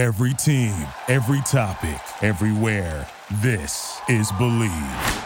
Every team, every topic, everywhere. This is Bleav.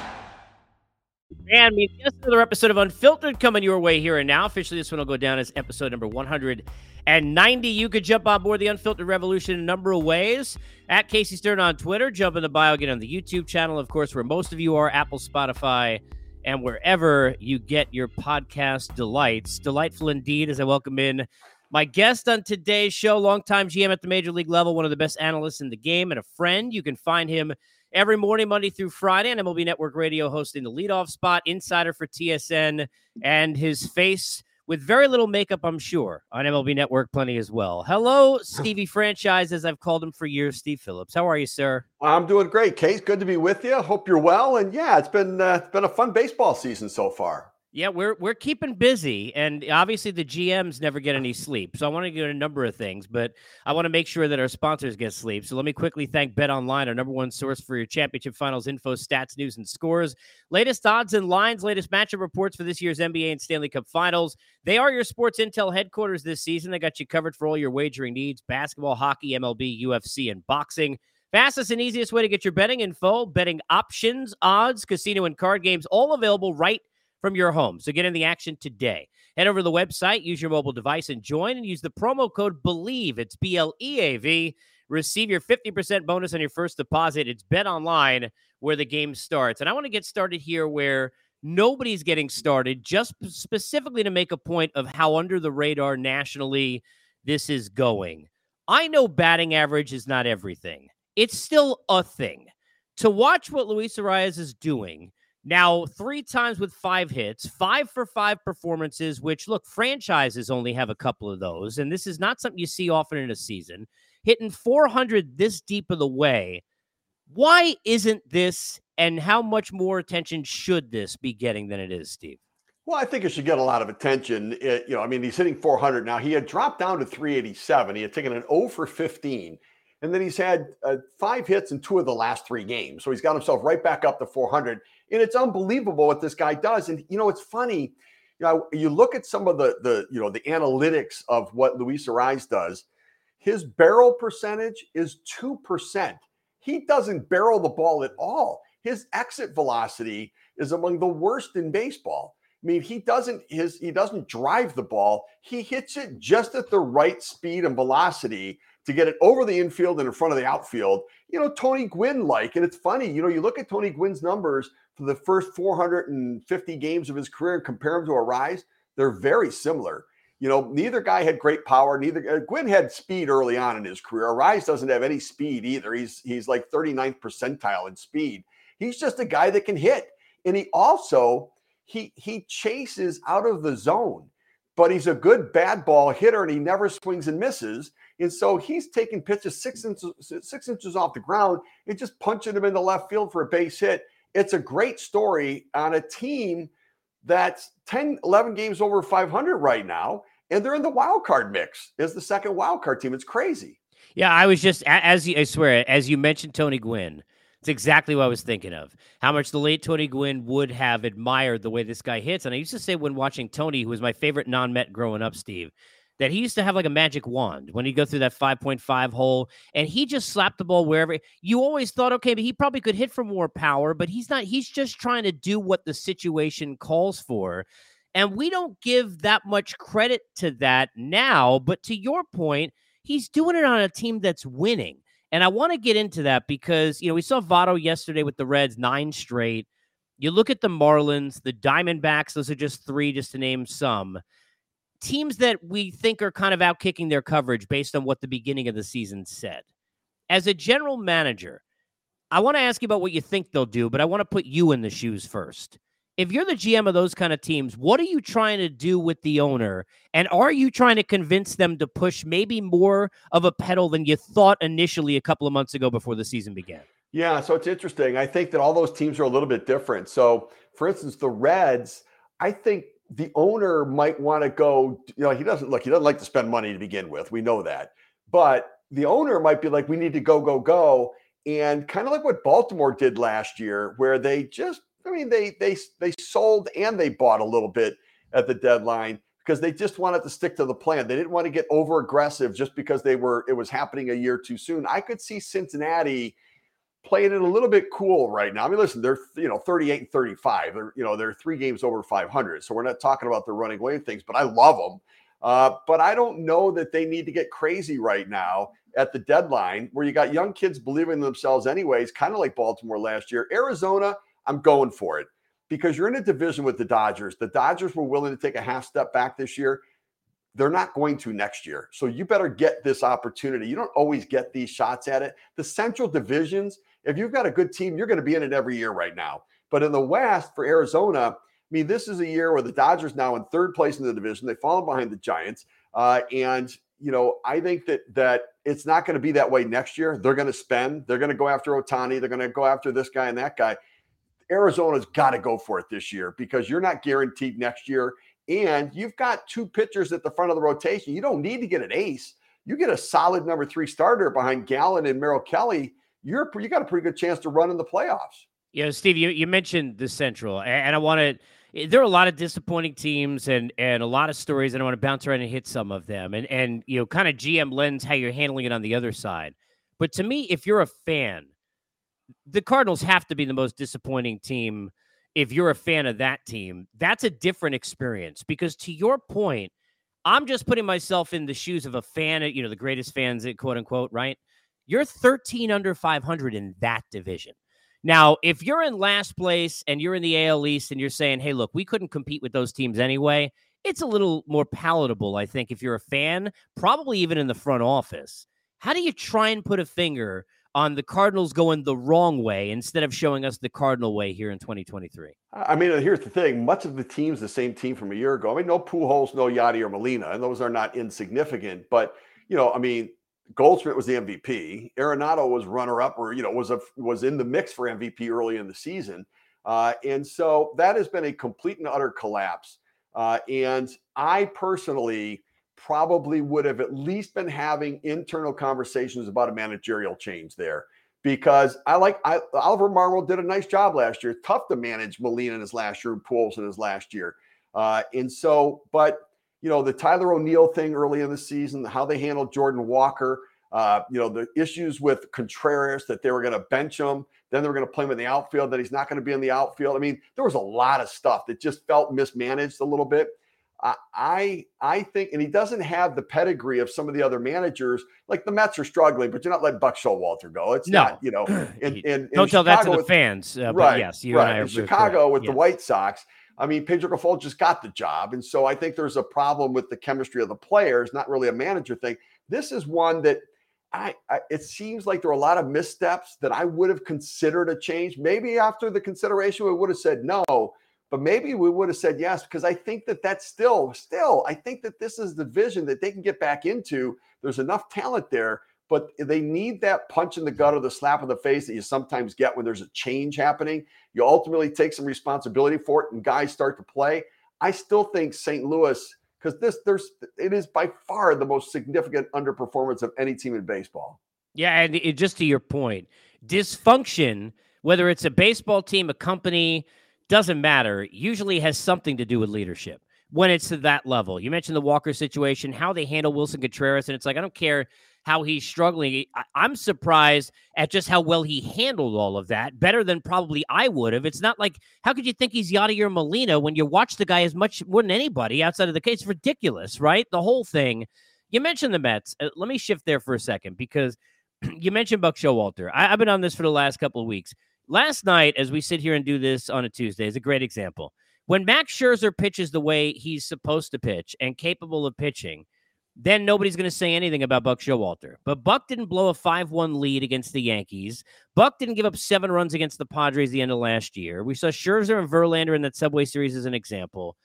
And we just another episode of Unfiltered coming your way here and now. Officially, this one will go down as episode number 190. You could jump on board the Unfiltered Revolution in a number of ways. At Casey Stern on Twitter, jump in the bio, get on the YouTube channel, of course, where most of you are Apple, Spotify, and wherever you get your podcast delights. Delightful indeed as I welcome in my guest on today's show, longtime GM at the major league level, one of the best analysts in the game, and a friend. You can find him every morning, Monday through Friday, on MLB Network Radio, hosting the leadoff spot, insider for TSN, and his face with very little makeup, I'm sure, on MLB Network, plenty as well. Hello, Stevie Franchise, as I've called him for years, Steve Phillips. How are you, sir? I'm doing great, Case. Good to be with you. Hope you're well. And yeah, it's been uh, it's been a fun baseball season so far. Yeah, we're we're keeping busy, and obviously the GMs never get any sleep. So I want to get a number of things, but I want to make sure that our sponsors get sleep. So let me quickly thank Bet Online, our number one source for your championship finals info, stats, news, and scores. Latest odds and lines, latest matchup reports for this year's NBA and Stanley Cup Finals. They are your sports intel headquarters this season. They got you covered for all your wagering needs: basketball, hockey, MLB, UFC, and boxing. Fastest and easiest way to get your betting info, betting options, odds, casino, and card games, all available right from your home. So get in the action today. Head over to the website, use your mobile device, and join and use the promo code BLEAV. It's B L E A V. Receive your 50% bonus on your first deposit. It's Bet Online where the game starts. And I want to get started here where nobody's getting started, just specifically to make a point of how under the radar nationally this is going. I know batting average is not everything, it's still a thing. To watch what Luis Arraez is doing now, three times with five hits, five for five performances, which look, franchises only have a couple of those. And this is not something you see often in a season. Hitting 400 this deep of the way. Why isn't this, and how much more attention should this be getting than it is, Steve? Well, I think it should get a lot of attention. It, you know, I mean, he's hitting 400 now. He had dropped down to 387. He had taken an 0 for 15. And then he's had uh, five hits in two of the last three games. So he's got himself right back up to 400. And it's unbelievable what this guy does. And, you know, it's funny. You know, you look at some of the, the you know, the analytics of what Luis Arraez does. His barrel percentage is 2%. He doesn't barrel the ball at all. His exit velocity is among the worst in baseball. I mean, he doesn't his he doesn't drive the ball. He hits it just at the right speed and velocity to get it over the infield and in front of the outfield. You know, Tony Gwynn like, and it's funny, you know, you look at Tony Gwynn's numbers for the first 450 games of his career and compare him to Arraez, they're very similar. You know, neither guy had great power. Neither uh, Gwynn had speed early on in his career. Arraez doesn't have any speed either. He's he's like 39th percentile in speed. He's just a guy that can hit, and he also he he chases out of the zone, but he's a good bad ball hitter, and he never swings and misses. And so he's taking pitches six inches six inches off the ground and just punching them in the left field for a base hit. It's a great story on a team that's 10, 11 games over 500 right now, and they're in the wild card mix as the second wild card team. It's crazy. Yeah, I was just as you, I swear, as you mentioned Tony Gwynn, it's exactly what I was thinking of. How much the late Tony Gwynn would have admired the way this guy hits. And I used to say when watching Tony, who was my favorite non-Met growing up, Steve, that he used to have like a magic wand when he'd go through that 5.5 hole and he just slapped the ball wherever you always thought, okay, but he probably could hit for more power, but he's not, he's just trying to do what the situation calls for. And we don't give that much credit to that now. But to your point, he's doing it on a team that's winning. And I want to get into that because, you know, we saw Votto yesterday with the Reds, nine straight. You look at the Marlins, the Diamondbacks, those are just three, just to name some teams that we think are kind of out kicking their coverage based on what the beginning of the season said. As a general manager, I want to ask you about what you think they'll do, but I want to put you in the shoes first. If you're the GM of those kind of teams, what are you trying to do with the owner? And are you trying to convince them to push maybe more of a pedal than you thought initially a couple of months ago before the season began? Yeah, so it's interesting. I think that all those teams are a little bit different. So, for instance, the Reds, I think the owner might want to go, you know, he doesn't look, he doesn't like to spend money to begin with. We know that. But the owner might be like, we need to go, go, go. And kind of like what Baltimore did last year, where they just, I mean, they they they sold and they bought a little bit at the deadline because they just wanted to stick to the plan. They didn't want to get over aggressive just because they were it was happening a year too soon. I could see Cincinnati playing it a little bit cool right now. I mean, listen, they're you know 38 and 35. They're you know they're three games over 500. So we're not talking about the running away things, but I love them. Uh, but I don't know that they need to get crazy right now at the deadline where you got young kids believing in themselves anyways, kind of like Baltimore last year. Arizona, I'm going for it because you're in a division with the Dodgers. The Dodgers were willing to take a half step back this year. They're not going to next year. So you better get this opportunity. You don't always get these shots at it. The Central divisions, if you've got a good team, you're going to be in it every year right now. But in the West for Arizona, I mean, this is a year where the Dodgers now in third place in the division. They've fallen behind the Giants. Uh, and you know, I think that that it's not going to be that way next year. They're going to spend. They're going to go after Ohtani. They're going to go after this guy and that guy. Arizona's got to go for it this year because you're not guaranteed next year. And you've got two pitchers at the front of the rotation. You don't need to get an ace. You get a solid number three starter behind Gallen and Merrill Kelly. You're you got a pretty good chance to run in the playoffs. Yeah, Steve, you, you mentioned the Central, and I want to. Eh, there are a lot of disappointing teams and and a lot of stories, and I want to bounce around and hit some of them, and and you know, kind of GM lens how you're handling it on the other side. But to me, if you're a fan, the Cardinals have to be the most disappointing team if you're a fan of that team. That's a different experience because to your point, I'm just putting myself in the shoes of a fan, you know, the greatest fans, quote unquote, right? You're 13 under 500 in that division. Now, if you're in last place and you're in the AL East and you're saying, hey, look, we couldn't compete with those teams anyway, it's a little more palatable, I think, if you're a fan, probably even in the front office. How do you try and put a finger on the Cardinals going the wrong way instead of showing us the Cardinal way here in 2023? I mean, here's the thing: much of the team's the same team from a year ago. I mean, no Pujols, no Yadi or Molina, and those are not insignificant. But you know, I mean, Goldschmidt was the MVP. Arenado was runner-up, or you know, was a was in the mix for MVP early in the season, uh, and so that has been a complete and utter collapse. Uh, and I personally probably would have at least been having internal conversations about a managerial change there because I like I, Oliver Marmol did a nice job last year. Tough to manage Molina in his last year Pujols in his last year. Uh, and so, but you know, the Tyler O'Neill thing early in the season, how they handled Jordan Walker, uh, you know, the issues with Contreras that they were going to bench him, then they were going to play him in the outfield, that he's not going to be in the outfield. I mean, there was a lot of stuff that just felt mismanaged a little bit. I I think, and he doesn't have the pedigree of some of the other managers. Like the Mets are struggling, but you're not letting Buck Showalter go. It's no. not, you know. In, in, don't in tell that to the with, fans. Uh, right. yes, you right. in Chicago with yes. the White Sox. I mean, Pedro Grifol just got the job, and so I think there's a problem with the chemistry of the players, not really a manager thing. This is one that I, I, it seems like there are a lot of missteps that I would have considered a change. Maybe after the consideration, we would have said no but maybe we would have said yes because I think that that's still, still, I think that this is the vision that they can get back into. There's enough talent there, but they need that punch in the gut or the slap in the face that you sometimes get when there's a change happening. You ultimately take some responsibility for it, and guys start to play. I still think St. Louis, because this there's it is by far the most significant underperformance of any team in baseball. Yeah, and it, just to your point, dysfunction, whether it's a baseball team, a company doesn't matter, usually has something to do with leadership when it's to that level. You mentioned the Walker situation, how they handle Willson Contreras, and it's like, I don't care how he's struggling. I, am surprised at just how well he handled all of that, better than probably I would have. It's not like, how could you think he's Yadier Molina when you watch the guy as much more than anybody outside of the case? Ridiculous, right? The whole thing. You mentioned the Mets. Uh, let me shift there for a second because you mentioned Buck Showalter. I, I've been on this for the last couple of weeks. Last night, as we sit here and do this on a Tuesday, is a great example. When Max Scherzer pitches the way he's supposed to pitch and capable of pitching, then nobody's going to say anything about Buck Showalter. But Buck didn't blow a 5 1 lead against the Yankees. Buck didn't give up seven runs against the Padres the end of last year. We saw Scherzer and Verlander in that Subway Series as an example.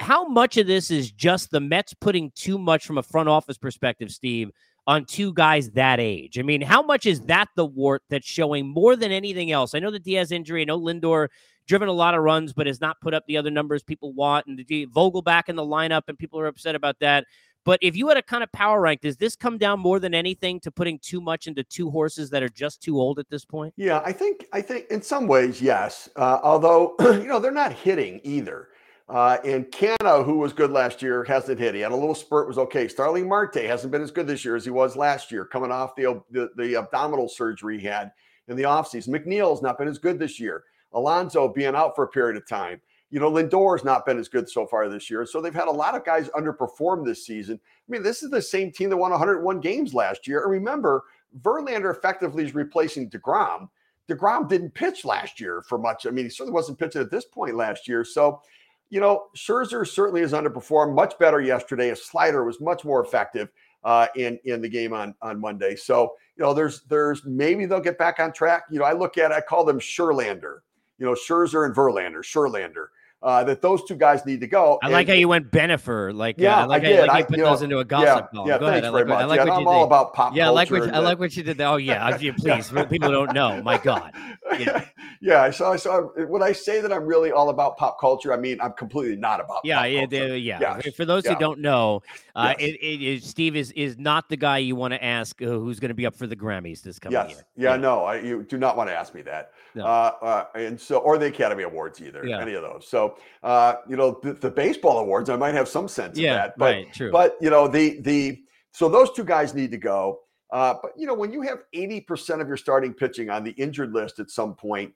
How much of this is just the Mets putting too much from a front office perspective, Steve, on two guys that age. I mean, how much is that the wart that's showing more than anything else? I know the Diaz injury. I know Lindor driven a lot of runs, but has not put up the other numbers people want. And the Vogelbach in the lineup, and people are upset about that. But if you had a kind of power rank, does this come down more than anything to putting too much into two horses that are just too old at this point? Yeah, I think I think in some ways, yes. Uh, although you know they're not hitting either. Uh, and Canha, who was good last year, hasn't hit. He had a little spurt, was okay. Starling Marte hasn't been as good this year as he was last year, coming off the, the, the abdominal surgery he had in the offseason. McNeil's not been as good this year. Alonso being out for a period of time. You know, Lindor's not been as good so far this year. So they've had a lot of guys underperform this season. I mean, this is the same team that won 101 games last year. And remember, Verlander effectively is replacing DeGrom. DeGrom didn't pitch last year for much. I mean, he certainly wasn't pitching at this point last year. So you know, Scherzer certainly has underperformed much better yesterday. A slider was much more effective uh, in in the game on on Monday. So you know, there's there's maybe they'll get back on track. You know, I look at I call them Sherlander. You know, Scherzer and Verlander, Sherlander uh, that those two guys need to go. I like how you went Bennifer. Like, yeah, uh, I like I did. How, like I, you put those know, into a gossip yeah, Yeah, Go thanks ahead. very much. I like yeah, what I'm you all did. about pop yeah, I like what, I like what you did. There. Oh, yeah. please, people don't know. My God. Yeah. yeah. So, so when I say that I'm really all about pop culture, I mean, I'm completely not about yeah, yeah, yeah, yeah. For those who don't know, uh, yes. it, it is Steve is is not the guy you want to ask uh, who's going to be up for the Grammys this coming yes. year. Yeah, yeah. no, I, you do not want to ask me that. No. Uh, uh, and so, or the Academy Awards either, yeah. any of those. So, uh, you know, the, the, baseball awards, I might have some sense yeah, of that. But, right, true. But you know, the the so those two guys need to go. Uh, but you know, when you have 80% of your starting pitching on the injured list at some point,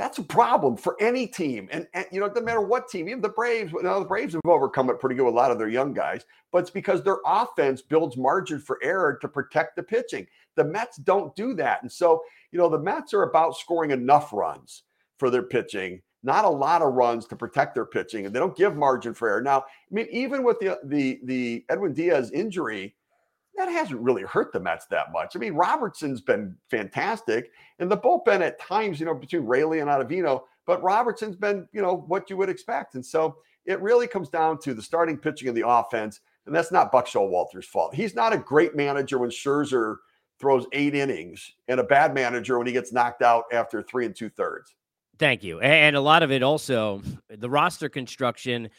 that's a problem for any team. And, and you know, doesn't matter what team, even the Braves, Now the Braves have overcome it pretty good with a lot of their young guys, but it's because their offense builds margin for error to protect the pitching. The Mets don't do that. And so, you know, the Mets are about scoring enough runs for their pitching, not a lot of runs to protect their pitching, and they don't give margin for error. Now, I mean, even with the the the Edwin Diaz injury, that hasn't really hurt the Mets that much. I mean, Robertson's been fantastic, and the bullpen at times, you know, between Raley and Ottavino, but Robertson's been, you know, what you would expect. And so it really comes down to the starting pitching of the offense, and that's not Buck Showalter's fault. He's not a great manager when Scherzer throws eight innings, and a bad manager when he gets knocked out after three and two thirds. Thank you. And a lot of it also, the roster construction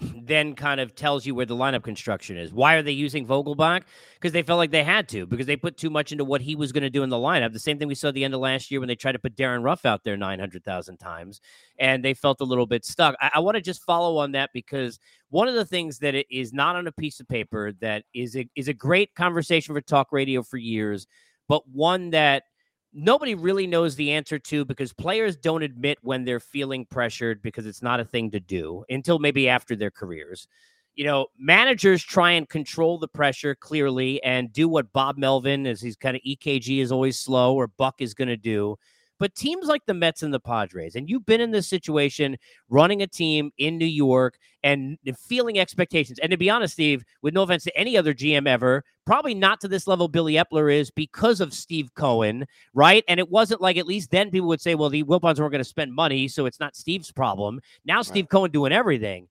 then kind of tells you where the lineup construction is. Why are they using Vogelbach? Because they felt like they had to, because they put too much into what he was going to do in the lineup. The same thing we saw at the end of last year when they tried to put Darin Ruf out there 900,000 times, and they felt a little bit stuck. I, I want to just follow on that because one of the things that is not on a piece of paper that is a, is a great conversation for talk radio for years, but one that – nobody really knows the answer to because players don't admit when they're feeling pressured because it's not a thing to do until maybe after their careers. You know, managers try and control the pressure clearly and do what Bob Melvin, as he's kind of EKG is always slow, or Buck is going to do. But teams like the Mets and the Padres, and you've been in this situation running a team in New York and feeling expectations. And to be honest, Steve, with no offense to any other GM ever, probably not to this level Billy Eppler is because of Steve Cohen, right? And it wasn't like at least then people would say, well, the Wilpons weren't going to spend money, so it's not Steve's problem. Now Steve right. Cohen doing everything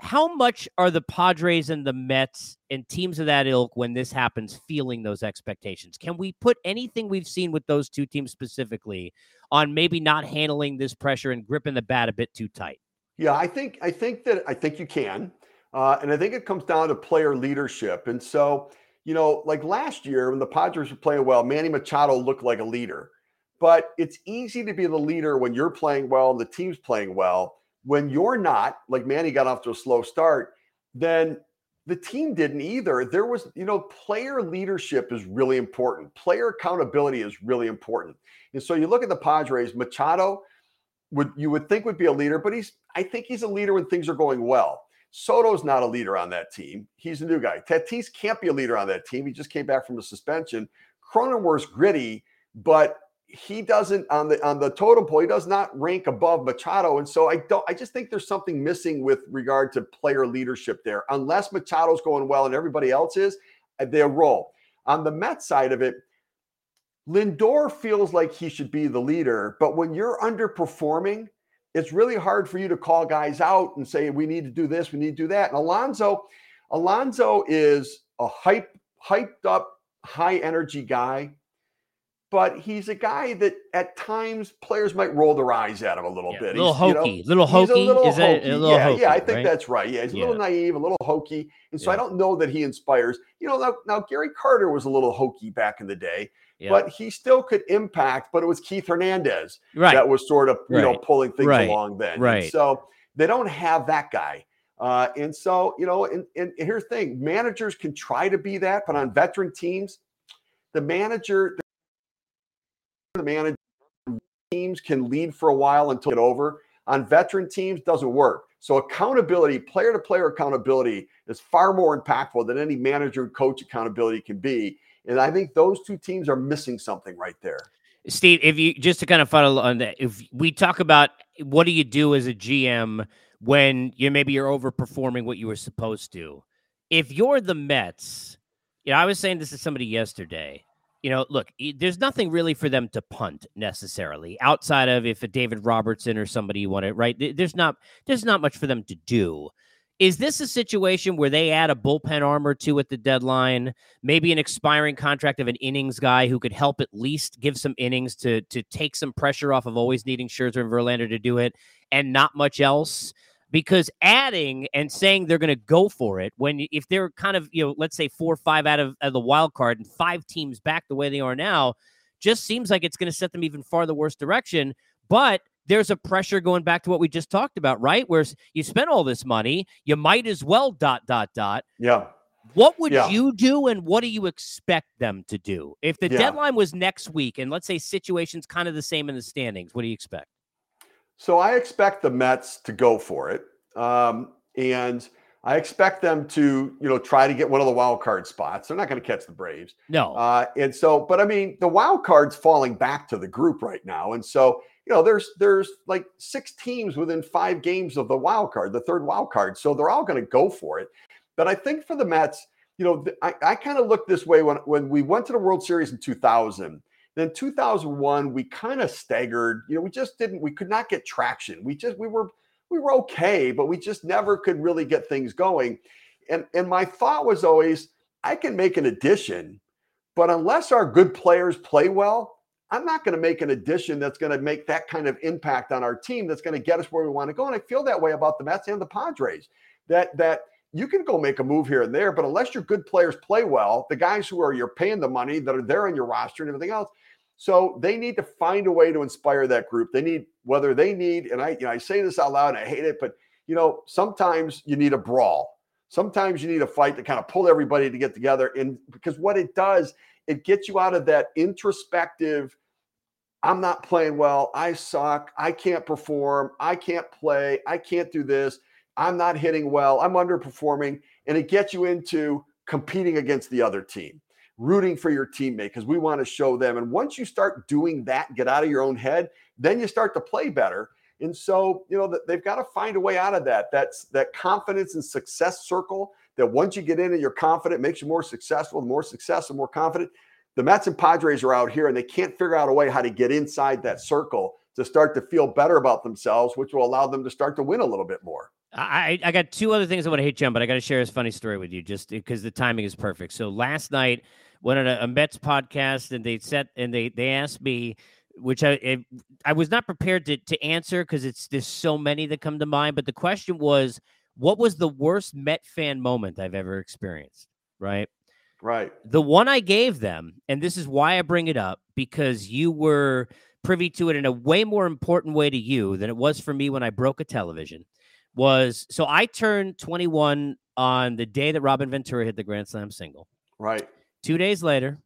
how much are the Padres and the Mets and teams of that ilk when this happens feeling those expectations? Can we put anything we've seen with those two teams specifically on maybe not handling this pressure and gripping the bat a bit too tight? Yeah, I think I think that I think you can, uh, and I think it comes down to player leadership. And so, you know, like last year when the Padres were playing well, Manny Machado looked like a leader. But it's easy to be the leader when you're playing well and the team's playing well when you're not, like Manny got off to a slow start, then the team didn't either. There was, you know, player leadership is really important. Player accountability is really important. And so you look at the Padres, Machado would you would think would be a leader, but he's I think he's a leader when things are going well. Soto's not a leader on that team. He's a new guy. Tatis can't be a leader on that team. He just came back from a suspension. Cronenworth's gritty, but he doesn't on the on the totem pole he does not rank above machado. And so i don't i just think there's something missing with regard to player leadership there. Unless machado's going well and everybody else is uh, their they'll on the Mets side of it lindor feels like he should be the leader but when you're underperforming it's really hard for you to call guys out and say we need to do this we need to do that. And alonso alonso is a hype hyped up high energy guy but he's a guy that at times players might roll their eyes at him a little yeah, bit. A little he's, hokey, you know, little hokey. Little Is hokey. a little yeah, hokey, yeah, I think right? that's right. Yeah, he's yeah. a little naive, a little hokey, and so. I don't know that he inspires. You know, now, now Gary Carter was a little hokey back in the day, but he still could impact. But it was Keith Hernandez right. that was sort of you right. know pulling things right. along then. Right. And so They don't have that guy. Uh, and so, you know, and, and here's the thing managers can try to be that, but on veteran teams, the manager, the manager teams can lead for a while until it over. On veteran teams, doesn't work. So accountability, player to player accountability is far more impactful than any manager and coach accountability can be. And I think those two teams are missing something right there. Steve, if you just to kind of follow on that, if we talk about what do you do as a GM when you maybe you're overperforming what you were supposed to. If you're the Mets, you know, I was saying this to somebody yesterday. You know, look, there's nothing really for them to punt necessarily outside of if a David Robertson or somebody you want it, right? There's not there's not much for them to do. Is this a situation where they add a bullpen arm or two at the deadline, maybe an expiring contract of an innings guy who could help at least give some innings to to take some pressure off of always needing Scherzer and Verlander to do it, and not much else? Because adding and saying they're going to go for it when if they're kind of you know let's say four or five out of, of the wild card and five teams back the way they are now, just seems like it's going to set them even farther worse direction. But there's a pressure going back to what we just talked about, right? Where you spent all this money, you might as well dot dot dot. Yeah. What would yeah. you do and what do you expect them to do? If the yeah. deadline was next week and let's say situation's kind of the same in the standings, what do you expect? So I expect the Mets to go for it. Um, and I expect them to, you know, try to get one of the wild card spots. They're not going to catch the Braves. No. Uh, and so, but I mean, the wild card's falling back to the group right now. And so you know, there's there's like six teams within five games of the wild card, the third wild card. So they're all going to go for it. But I think for the Mets, you know, I, I kind of looked this way when when we went to the World Series in 2000. Then 2001, we kind of staggered. You know, we just didn't. We could not get traction. We just we were we were okay, but we just never could really get things going. And and my thought was always, I can make an addition, but unless our good players play well, I'm not going to make an addition that's going to make that kind of impact on our team that's going to get us where we want to go. And I feel that way about the Mets and the Padres. That that you can go make a move here and there, but unless your good players play well, the guys who are you're paying the money that are there on your roster and everything else. So they need to find a way to inspire that group. They need whether they need, and I you know I say this out loud and I hate it, but you know sometimes you need a brawl. Sometimes you need a fight to kind of pull everybody to get together. And because what it does it gets you out of that introspective I'm not playing well. I suck. I can't perform. I can't play. I can't do this. I'm not hitting well. I'm underperforming. And it gets you into competing against the other team, rooting for your teammate because we want to show them. And once you start doing that, get out of your own head, then you start to play better. And so, you know, they've got to find a way out of that. That's that confidence and success circle that once you get in and you're confident, makes you more successful. The more successful, more confident. The Mets and Padres are out here and they can't figure out a way how to get inside that circle to start to feel better about themselves, which will allow them to start to win a little bit more. I, I got two other things I want to hit on, but I got to share this funny story with you just because the timing is perfect. So last night, went on a, a Mets podcast and they set and they they asked me, which I it, I was not prepared to to answer because it's there's so many that come to mind. But the question was, what was the worst Met fan moment I've ever experienced? Right. Right. The one I gave them, and this is why I bring it up, because you were privy to it in a way more important way to you than it was for me when I broke a television, was so I turned 21 on the day that Robin Ventura hit the Grand Slam single. Right. Two days later,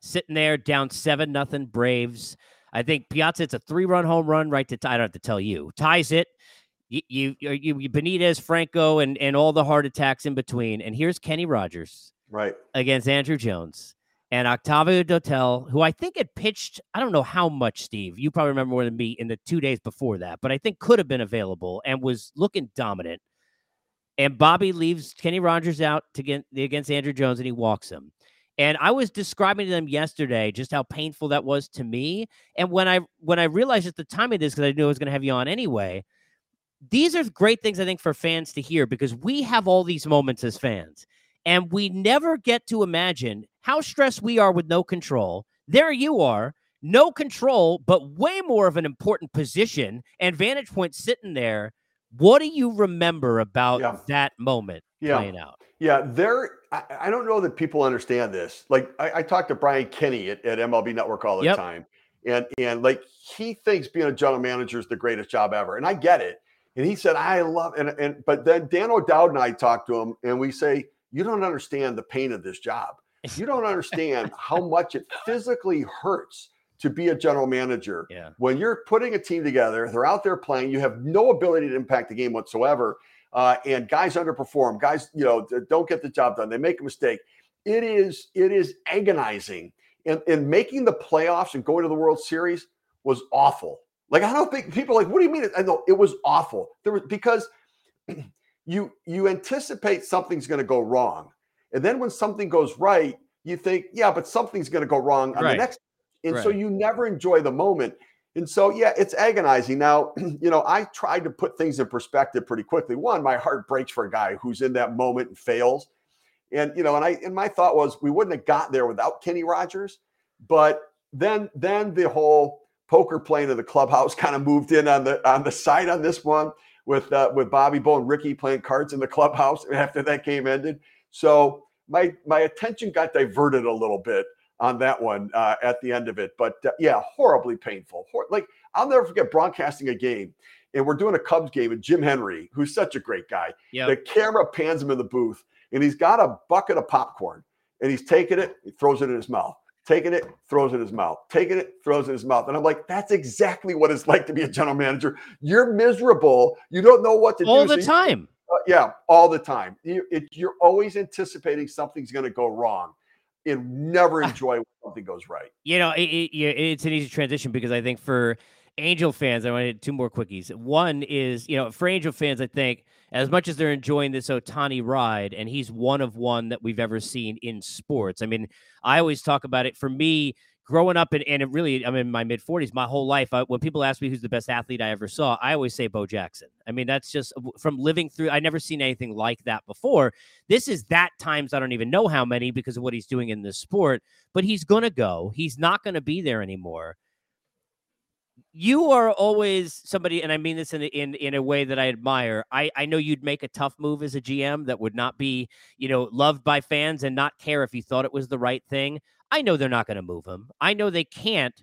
sitting there down seven nothing Braves. I think Piazza it's a three run home run right to tie. I don't have to tell you. Ties it. You, you, you, Benitez, Franco, and and all the heart attacks in between. And here's Kenny Rogers right against Andruw Jones and Octavio Dotel, who I think had pitched, I don't know how much, Steve. You probably remember more than me in the two days before that, but I think could have been available and was looking dominant. And Bobby leaves Kenny Rogers out to get against Andruw Jones and he walks him. And I was describing to them yesterday just how painful that was to me. And when I when I realized at the time of this, because I knew I was going to have you on anyway, these are great things I think for fans to hear because we have all these moments as fans. And we never get to imagine how stressed we are with no control. There you are, no control, but way more of an important position and vantage point sitting there. What do you remember about yeah. that moment yeah. playing out? Yeah, there. I, I, don't know that people understand this. Like I, I talk to Brian Kenny at, at MLB Network all the yep. time, and and like he thinks being a general manager is the greatest job ever, and I get it. And he said, I love and and but then Dan O'Dowd and I talked to him and we say, You don't understand the pain of this job. You don't understand how much it physically hurts to be a general manager. Yeah. When you're putting a team together, they're out there playing, you have no ability to impact the game whatsoever. Uh, and guys underperform, guys, you know, don't get the job done. They make a mistake. It is, it is agonizing. And, and making the playoffs and going to the World Series was awful. Like I don't think people like, what do you mean? I know it was awful. There was because you you anticipate something's going to go wrong, and then when something goes right, you think, yeah, but something's going to go wrong on Right. the next, and so you never enjoy the moment. And so, yeah, it's agonizing. Now, you know, I tried to put things in perspective pretty quickly. One, my heart breaks for a guy who's in that moment and fails. And you know, and I and my thought was we wouldn't have got there without Kenny Rogers. But then then the whole poker playing of the clubhouse kind of moved in on the on the side on this one with uh, with Bobby Bo and Rickey playing cards in the clubhouse after that game ended. So my my attention got diverted a little bit on that one uh, at the end of it. But uh, yeah, horribly painful. Hor- like I'll never forget broadcasting a game, and we're doing a Cubs game, and Jim Hendry, who's such a great guy, Yep. the camera pans him in the booth, and he's got a bucket of popcorn, and he's taking it, he throws it in his mouth. Taking it, throws it in his mouth. Taking it, throws it in his mouth. And I'm like, that's exactly what it's like to be a general manager. You're miserable. You don't know what to All do. All the so you- time. uh, yeah, all the time. You, it, you're always anticipating something's going to go wrong, and never enjoy when something goes right. You know, it, it, it's an easy transition because I think for Angel fans, I want to hit two more quickies. One is, you know, for Angel fans, I think as much as they're enjoying this Ohtani ride, and he's one of one that we've ever seen in sports. I mean, I always talk about it. For me, growing up, and, and really, I'm in my mid 40s, my whole life, I, when people ask me who's the best athlete I ever saw, I always say Bo Jackson. I mean, that's just from living through, I never seen anything like that before. This is that times I don't even know how many because of what he's doing in this sport, but he's to go. He's not to be there anymore you are always somebody, and I mean this in in in a way that I admire. I I know you'd make a tough move as a GM that would not be you know loved by fans and not care if you thought it was the right thing. I know they're not going to move him. I know they can't.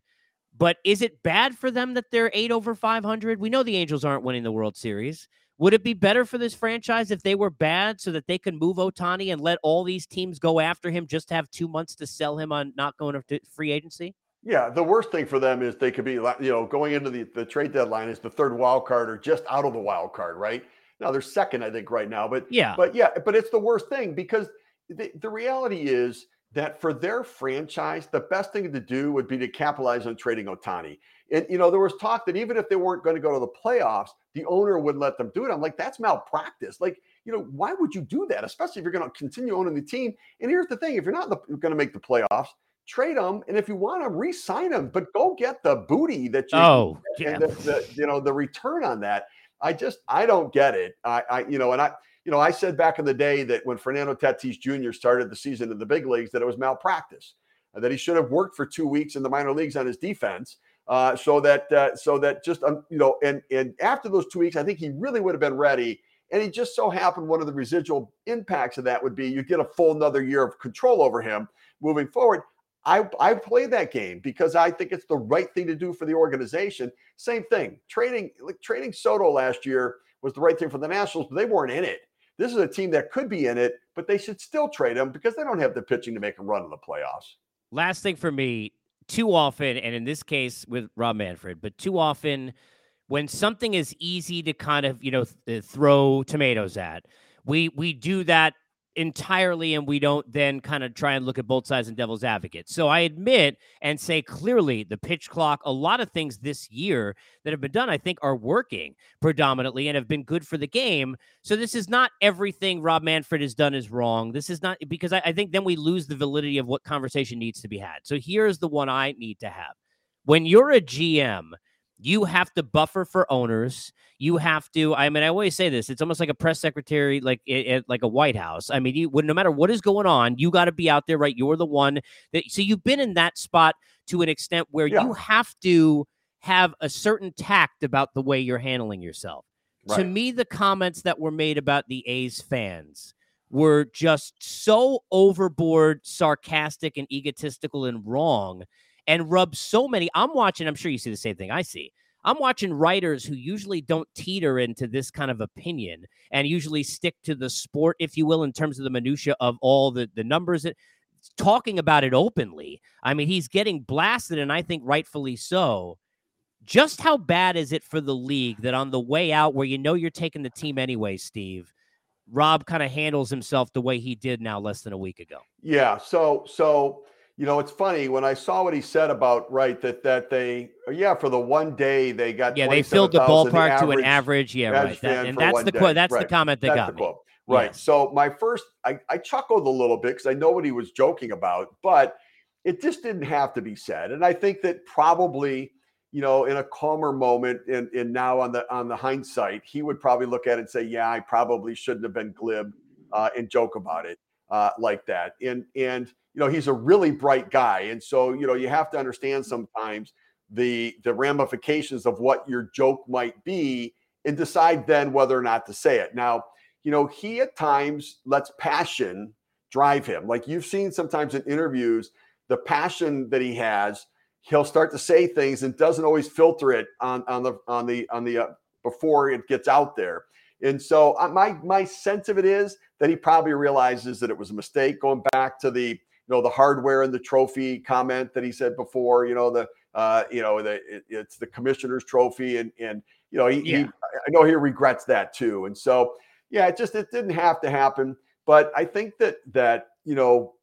But is it bad for them that they're eight over five hundred? We know the Angels aren't winning the World Series. Would it be better for this franchise if they were bad so that they could move Ohtani and let all these teams go after him just to have two months to sell him on not going to free agency? Yeah, the worst thing for them is they could be, you know, going into the, the trade deadline is the third wild card or just out of the wild card, right? Now they're second, I think, right now, but Yeah. but yeah, but it's the worst thing because the, the reality is that for their franchise, the best thing to do would be to capitalize on trading Ohtani. And you know, there was talk that even if they weren't going to go to the playoffs, the owner would let them do it. I'm like, that's malpractice. Like, you know, why would you do that? Especially if you're going to continue owning the team. And here's the thing: if you're not going to make the playoffs, trade them, and if you want them, re-sign them. But go get the booty that you Oh, yeah. and the, the you know the return on that. I just I don't get it. I, I you know, and I you know I said back in the day that when Fernando Tatis Jr. started the season in the big leagues that it was malpractice, uh, that he should have worked for two weeks in the minor leagues on his defense. Uh, so that uh, so that just um, you know and and after those two weeks, I think he really would have been ready. And he just so happened one of the residual impacts of that would be you get a full another year of control over him moving forward. I, I play that game because I think it's the right thing to do for the organization. Same thing. Trading like trading Soto last year was the right thing for the Nationals, but they weren't in it. This is a team that could be in it, but they should still trade him because they don't have the pitching to make a run in the playoffs. last thing for me too often and in this case with rob manfred but too often when something is easy to kind of you know th- throw tomatoes at we we do that entirely and we don't then kind of try and look at both sides and devil's advocate so i admit and say clearly the pitch clock a lot of things this year that have been done i think are working predominantly and have been good for the game so this is not everything Rob Manfred has done is wrong. This is not because I, I think then we lose the validity of what conversation needs to be had. So here's the one I need to have. When you're a GM, you have to buffer for owners. You have to. I mean, I always say this. It's almost like a press secretary, like it, it- like a White House. I mean, you no matter what is going on, you got to be out there, right? You're the one that. So you've been in that spot to an extent where Yeah. you have to have a certain tact about the way you're handling yourself. To me, the comments that were made about the A's fans were just so overboard, sarcastic, and egotistical and wrong, and rub so many. I'm watching, I'm sure you see the same thing I see. I'm watching writers who usually don't teeter into this kind of opinion and usually stick to the sport, if you will, in terms of the minutia of all the the numbers. That, talking about it openly. I mean, he's getting blasted, and I think rightfully so. Just how bad is it for the league that on the way out, where you know you're taking the team anyway, Steve, Rob kind of handles himself the way he did now less than a week ago? Yeah. So, so you know, it's funny when I saw what he said about right that that they yeah for the one day they got yeah they filled the ballpark to an average yeah right that, and that's the quote that's right. the comment that that's got me. Quote. Right. Yes. So my first I, I chuckled a little bit because I know what he was joking about, but it just didn't have to be said. And I think that probably you know in a calmer moment and, and now on the on the hindsight he would probably look at it and say yeah I probably shouldn't have been glib uh, and joke about it uh, like that and and you know, he's a really bright guy. And so, you know, you have to understand sometimes the the ramifications of what your joke might be and decide then whether or not to say it. Now, you know, he at times lets passion drive him. Like you've seen sometimes in interviews, the passion that he has, he'll start to say things and doesn't always filter it on on the on the on the uh, before it gets out there. And so uh, my my sense of it is that he probably realizes that it was a mistake going back to the you know the hardware and the trophy comment that he said before you know the uh you know the it, it's the commissioner's trophy and and you know he, yeah. he i know he regrets that too and so yeah it just it didn't have to happen but i think that that you know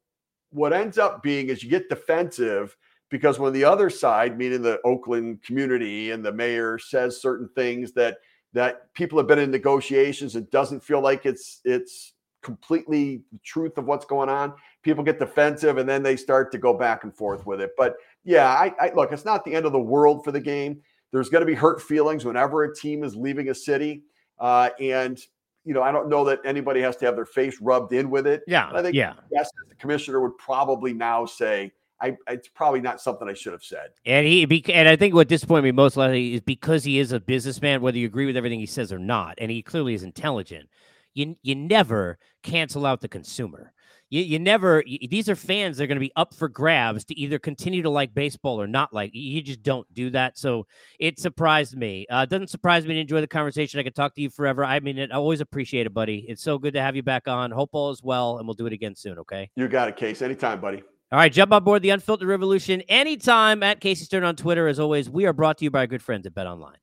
what ends up being is you get defensive because when the other side meaning the oakland community and the mayor says certain things that that people have been in negotiations and doesn't feel like it's it's completely the truth of what's going on, people get defensive and then they start to go back and forth with it. But yeah, I, I look, it's not the end of the world for the game. There's going to be hurt feelings whenever a team is leaving a city. Uh, and, you know, I don't know that anybody has to have their face rubbed in with it. Yeah. I think, yeah. yes, the commissioner would probably now say, I, it's probably not something I should have said. And he, and I think what disappointed me most likely is because he is a businessman, whether you agree with everything he says or not, and he clearly is intelligent you you never cancel out the consumer. You, you never you, these are fans that are going to be up for grabs to either continue to like baseball or not like you just don't do that. So it surprised me. Uh doesn't surprise me to enjoy the conversation. I could talk to you forever. I mean it, i always appreciate it buddy. It's so good to have you back on. Hope all is well and we'll do it again soon okay? You got it case anytime buddy. All right jump on board the unfiltered revolution anytime at casey stern on twitter. As always we are brought to you by our good friends at bet online.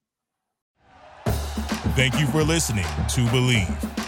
Thank you for listening to Bleav